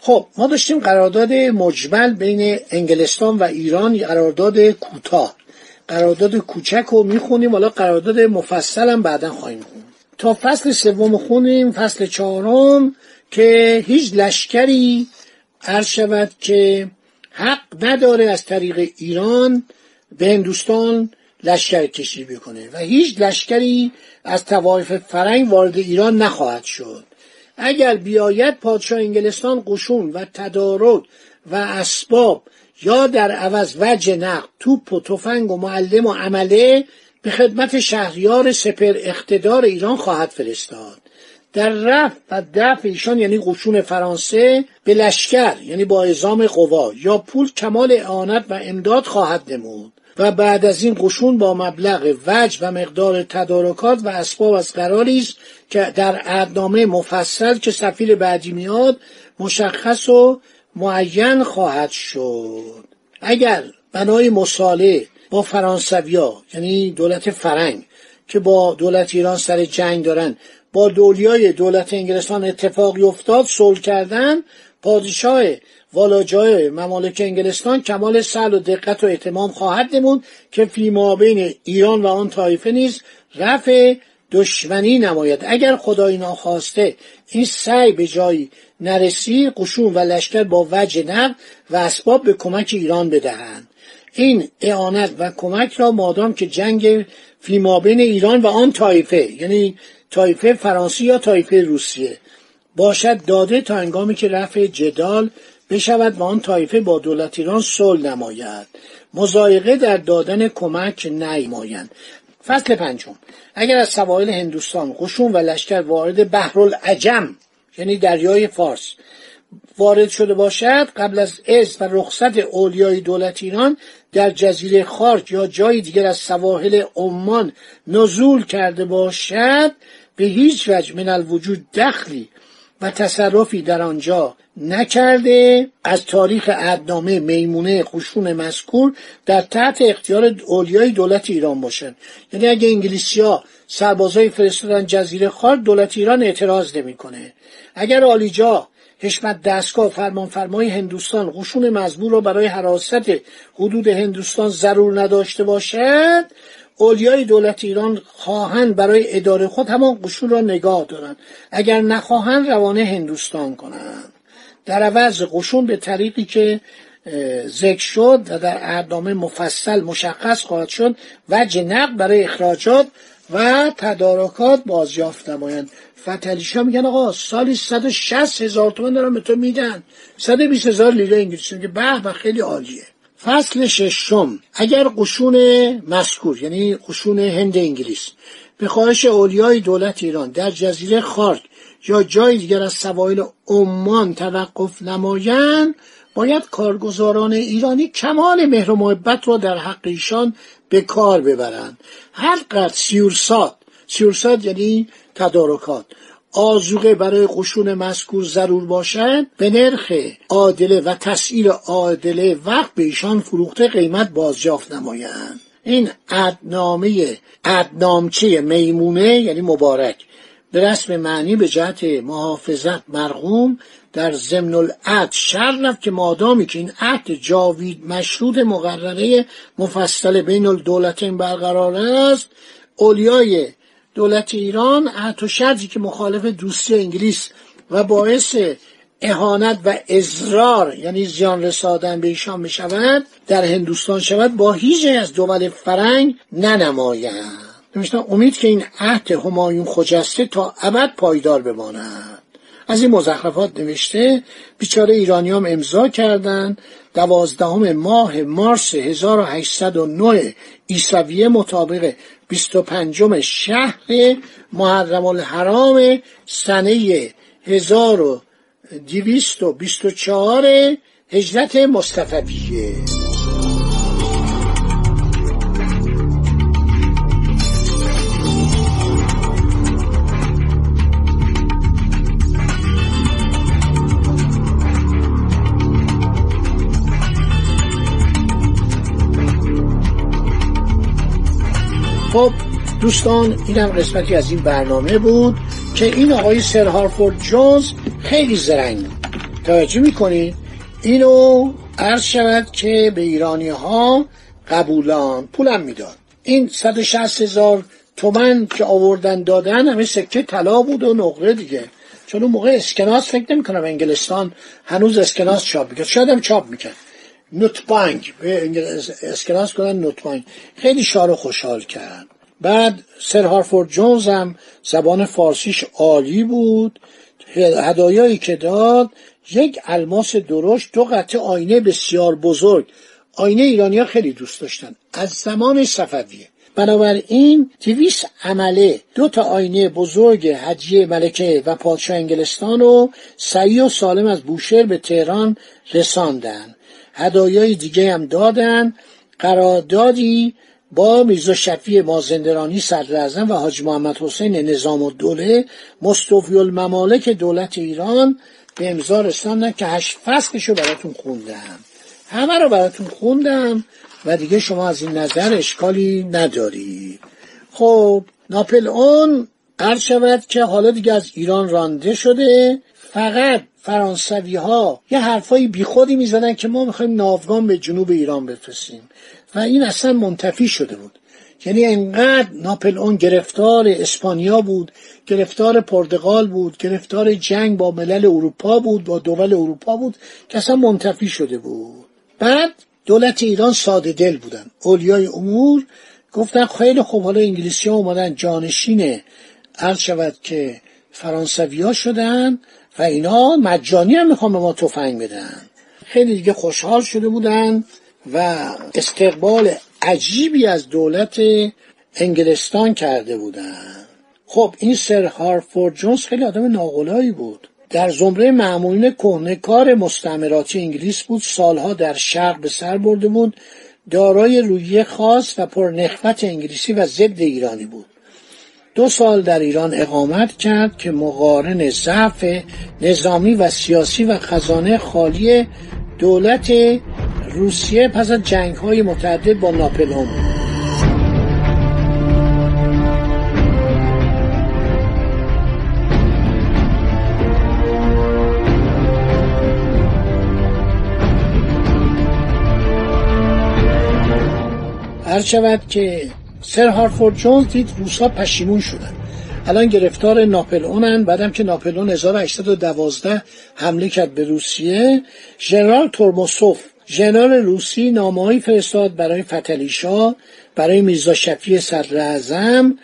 خب ما داشتیم قرارداد مجمل بین انگلستان و ایران قرارداد کوتاه. قرارداد کوچک رو می‌خونیم حالا قرارداد مفصل هم بعدا خواهیم خون. تا فصل سوم خونیم فصل چهارم که هیچ لشکری عرض شود که حق نداره از طریق ایران به هندوستان لشکر کشی بکنه. و هیچ لشکری از توایف فرنگ وارد ایران نخواهد شد. اگر بیاید پادشاه انگلستان قشون و تدارک و اسباب یا در عوض وجه نقد توپ و تفنگ و معلم و عمله به خدمت شهریار سپر اقتدار ایران خواهد فرستاد. در رفت و دفع ایشان یعنی قشون فرانسه به لشکر یعنی با اعزام قوا یا پول کمال اعانت و امداد خواهد نمود. و بعد از این قشون با مبلغ وجه و مقدار تدارکات و اسباب از قراری است که در عهدنامه مفصل که سفیر بعدی میاد مشخص و معین خواهد شد. اگر بنای مصالحه با فرانسویا یعنی دولت فرنگ که با دولت ایران سر جنگ دارن با دولیای دولت انگلستان اتفاقی افتاد صلح کردن پادشاه والاجای ممالک انگلستان کمال سل و دقت و اعتمام خواهد نمود که فیما بین ایران و آن طایفه نیز رفع دشمنی نماید. اگر خدای ناخواسته این سعی به جایی نرسی قشون و لشکر با وجه نقد و اسباب به کمک ایران بدهند. این اعانت و کمک را مادام که جنگ فیما بین ایران و آن طایفه یعنی طایفه فرانسی یا طایفه روسیه باشد داده تا انگامی که رفع جدال بشود و آن طایفه با دولت ایران صلح نماید. مزایقه در دادن کمک نیمایند. فصل پنجم. اگر از سواحل هندوستان قشون و لشکر وارد بحرالعجم یعنی دریای فارس وارد شده باشد قبل از از و رخصت اولیای دولت ایران در جزیره خارج یا جای دیگر از سواحل عمان نزول کرده باشد به هیچ وجه من الوجود دخلی و تصرفی در آنجا نکرده از تاریخ عدنامه میمونه خشون مذکور در تحت اختیار اولیای دولت ایران باشند یعنی اگه انگلیسی ها سربازای فرستادن جزیره خار دولت ایران اعتراض نمی‌کنه. اگر آلیجا حشمت دستگاه فرمان فرمای هندوستان قشون مزبور را برای حراست حدود هندوستان ضرور نداشته باشد اولیای دولت ایران خواهند برای اداره خود همان قشون را نگاه دارند. اگر نخواهند روانه هندوستان کنند. در عوض قشون به طریقی که ذکر شد و در اعدامه مفصل مشخص خواهد شد و نقد برای اخراجات و تدارکات بازیافت نمایند. فتلیشا میگن آقا سالی 160 هزار تومن دارن به تو میدن. 120 هزار لیره انگلیسی. که به خیلی عالیه. فصل ششم. اگر قشون مذکور یعنی قشون هند انگلیس به خواهش اولیای دولت ایران در جزیره خارک یا جای دیگر از سواحل عمان توقف نمایند باید کارگزاران ایرانی کمال مهر و محبت را در حق ایشان به کار ببرند. هر قدر سیورسات سیورسات یعنی تدارکات آزوقه برای قشون مذکور ضرور باشد به نرخ عادله و تسعیر عادله وقت به ایشان فروخته قیمت بازیافت نمایند. این عدنامه عدنامچه میمونه یعنی مبارک به رسم معنی به جهت محافظت مرغوم در ضمن العد شر رفت که مادامی که این عهد جاوید مشروط مقرره مفصل بین الدولتین برقرار است اولیای دولت ایران عهد و شرطی که مخالف دوستی انگلیس و باعث اهانت و ازرار یعنی زیان رسادن به ایشان بشود در هندوستان شود با هیچ از دول فرنگ ننمایند. نمیشتم امید که این عهد همایون خجسته تا ابد پایدار بماند. از این مزخرفات نوشته بیچاره ایرانی امضا کردن دوازدهم ماه مارس 1809 ایسویه مطابق 25 شهر محرم الحرام سنه 1224 هجرت مصطفویه خب دوستان اینم قسمتی از این برنامه بود که این آقای سر هارفورد جونز خیلی زرنگ توجه می‌کنید اینو عرض شود که به ایرانی ها قبولان پولم می‌داد. این 160 هزار تومن که آوردن دادن همه سکه طلا بود و نقره دیگه. چون اون موقع اسکناس فکر نمی کنم انگلستان هنوز اسکناس چاپ می‌کرد. شاید هم چاپ می‌کرد. نوت بانک به اسکناس کنن نوت بانک خیلی شار و خوشحال کرد. بعد سر هارفورد جونز هم زبان فارسیش عالی بود. هدایایی که داد یک الماس درشت دو قطعه آینه بسیار بزرگ. آینه ایرانیا خیلی دوست داشتن. از زمان صفویه. بنابراین دویست عمله دو تا آینه بزرگ حجیه ملکه و پادشاه انگلستان رو سعی و سالم از بوشهر به تهران رساندن. هدایای دیگه هم دادن. قراردادی با میرزا شفیع مازندرانی صدر و حاج محمد حسین نظام الدوله مستوفی الممالک دولت ایران به امضا رساندن که هشت فصلشو براتون خوندم. همه رو براتون خوندم. و دیگه شما از این نظر اشکالی نداری. خب ناپل اون عرض شود که حالا دیگه از ایران رانده شده. فقط فرانسوی ها یه حرفایی بیخودی می‌زدن که ما می‌خوایم ناوگان به جنوب ایران بفرستیم. و این اصلا منتفی شده بود. یعنی انقدر ناپل اون گرفتار اسپانیا بود گرفتار پرتغال بود گرفتار جنگ با ملل اروپا بود با دول اروپا بود که اصلا منتفی شده بود. بعد دولت ایران ساده دل بودن. اولیای امور گفتن خیلی خوب حالا انگلیسی ها اومدن جانشین عرض شود که فرانسوی ها شدن و اینا مجانی هم می‌خوان به ما تفنگ بدن. خیلی دیگه خوشحال شده بودن و استقبال عجیبی از دولت انگلستان کرده بودن. خب این سر هارفورد جونز خیلی آدم ناقلایی بود. در زمره معمولین کهنکار مستعمراتی انگلیس بود. سالها در شرق به سر برده بود. دارای رویه خاص و پرنخوت انگلیسی و ضد ایرانی بود. دو سال در ایران اقامت کرد که مقارن ضعف نظامی و سیاسی و خزانه خالی دولت روسیه پس از جنگ های متعدد با ناپلئون بود. هر شود که سر هارفورد جونز دید روسا پشیمون شدن. الان گرفتار ناپلئونن. بعدم که ناپلئون 1812 حمله کرد به روسیه ژنرال تورموسوف ژنرال روسی نامه‌ای فرستاد برای فتلیشا برای میرزا شفیع صدر اعظم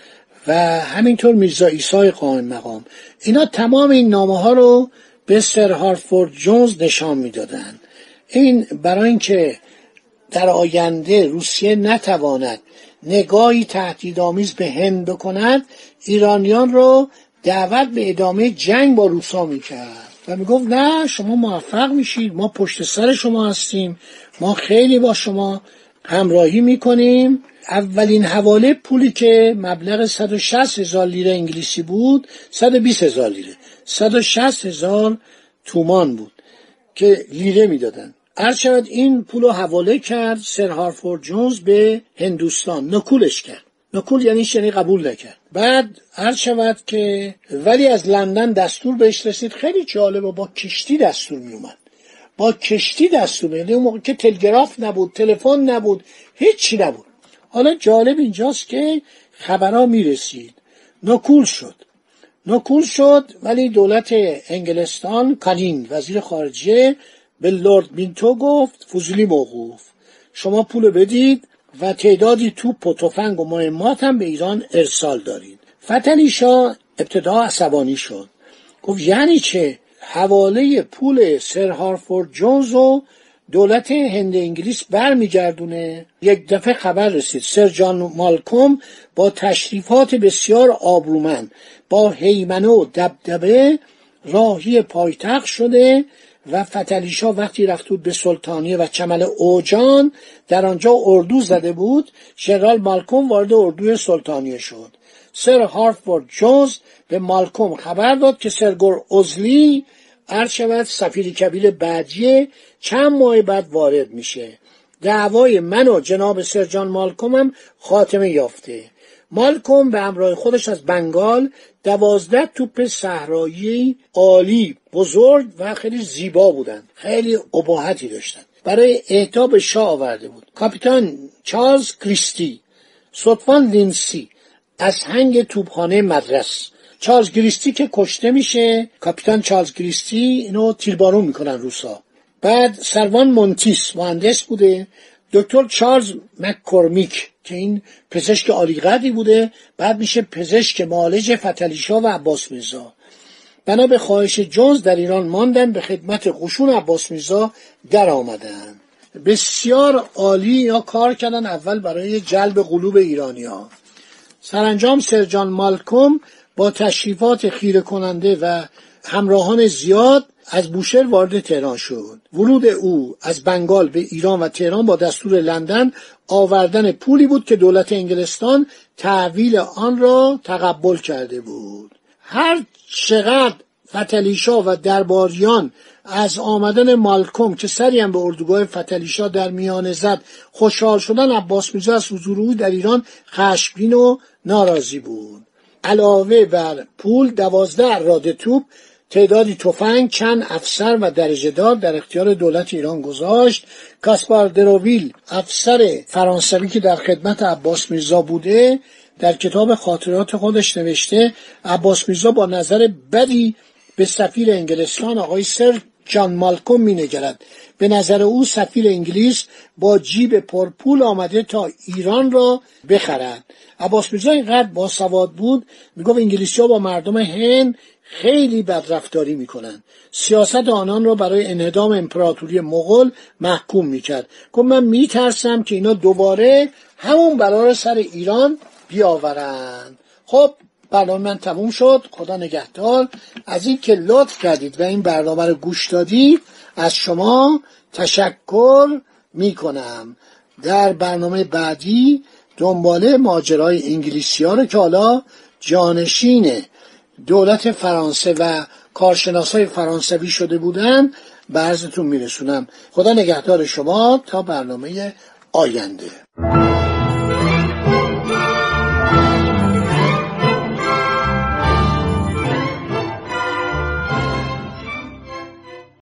و همینطور میرزا ایسای قائم مقام. اینا تمام این نامه ها رو به سر هارفورد جونز نشان می‌دادند این برای اینکه در آینده روسیه نتواند نگاهی تهدیدآمیز به هند بکند ایرانیان رو دعوت به ادامه جنگ با روسا می‌کرد. و می‌گفت نه شما موفق میشید ما پشت سر شما هستیم ما خیلی با شما همراهی می‌کنیم. اولین حواله پولی که مبلغ 160 هزار لیره انگلیسی بود 120 هزار لیره. 160 هزار تومان بود که لیره می‌دادن. هر این پول رو حواله کرد سر هارفورد جونز به هندوستان نکولش کرد. نکول یعنی شنی قبول نکرد. بعد هر شود که ولی از لندن دستور بهش رسید. خیلی جالب و با کشتی دستور می اومد با کشتی دستور می اون موقع که تلگراف نبود تلفن نبود هیچی نبود. حالا جالب اینجاست که خبرها می رسید نکول شد. نکول شد ولی دولت انگلستان کالین وزیر خارجه به لورد مینتو گفت فضولی موقوف. شما پول بدید و تعدادی توپ و تفنگ و مهمات هم به ایران ارسال دارید. فتلی شاه ابتدا عصبانی شد. گفت یعنی چه؟ حواله پول سر هارفورد جونز رو دولت هند انگلیس برمیگردونه. یک دفعه خبر رسید. سر جان مالکوم با تشریفات بسیار آبرومند با حیمنه و دبدبه راهی پایتخت شده و فتلیشا وقتی رفت بود به سلطانیه و چمل اوجان در آنجا اردو زده بود ژنرال مالکوم وارد اردوی سلطانیه شد. سر هارفورد جونز به مالکوم خبر داد که سرگور ازلی عرض شود سفیر کبیر بعدیه چند ماه بعد وارد میشه. دعوای من و جناب سرجان مالکوم هم خاتمه یافته. مالکوم به همراه خودش از بنگال دوازده توپ صحرایی عالی بزرگ و خیلی زیبا بودند. خیلی ابهتی داشتند. برای اعتاب شاه آورده بود. کاپیتان چارلز کریستی ستوان لیندسی از هنگ توپخانه مدرس. چارلز کریستی که کشته میشه کاپیتان چارلز کریستی اینو تیربارون می‌کنن روسا. بعد سروان مونتیس مهندس بوده. دکتر چارلز مککورمیک. که این پزشک عالی بوده بعد میشه پزشک معالج فتلیشا و عباس میرزا. بنا به خواهش جونز در ایران ماندن به خدمت قشون عباس میرزا در آمدن. بسیار عالی یا کار کردن اول برای جلب قلوب ایرانی ها سرانجام سرجان مالکوم با تشریفات خیره کننده و همراهان زیاد از بوشهر وارد تهران شد. ورود او از بنگال به ایران و تهران با دستور لندن آوردن پولی بود که دولت انگلستان تحویل آن را تقبل کرده بود. هر چقدر فتلیشا و درباریان از آمدن مالکوم که سری هم به اردوگاه فتلیشا در میانه زد خوشحال شدن عباس میرزا از حضور او در ایران خشمگین و ناراضی بود. علاوه بر پول دوازده اراده توپ تعدادی تفنگ چند افسر و درجه دار در اختیار دولت ایران گذاشت. کاسپار دروویل افسر فرانسوی که در خدمت عباس میرزا بوده در کتاب خاطرات خودش نوشته عباس میرزا با نظر بدی به سفیر انگلستان آقای سر جان مالکوم مینگرد. به نظر او سفیر انگلیس با جیب پرپول آمده تا ایران را بخرد. عباس میرزا اینقدر باسواد بود. می‌گفت انگلیسی ها با مردم هند خیلی بدرفتاری می‌کنن. سیاست آنان را برای انهدام امپراتوری مغول محکوم می‌کرد. گفت من میترسم که اینا دوباره همون را سر ایران بیاورند خب برنامه من تموم شد. خدا نگهدار. از این که لطف کردید و این برنامه رو گوش دادید از شما تشکر می‌کنم. در برنامه بعدی دنباله ماجرای انگلیسی ها رو که حالا جانشین دولت فرانسه و کارشناسای فرانسوی شده بودن به عرضتون میرسونم. خدا نگهدار شما تا برنامه آینده.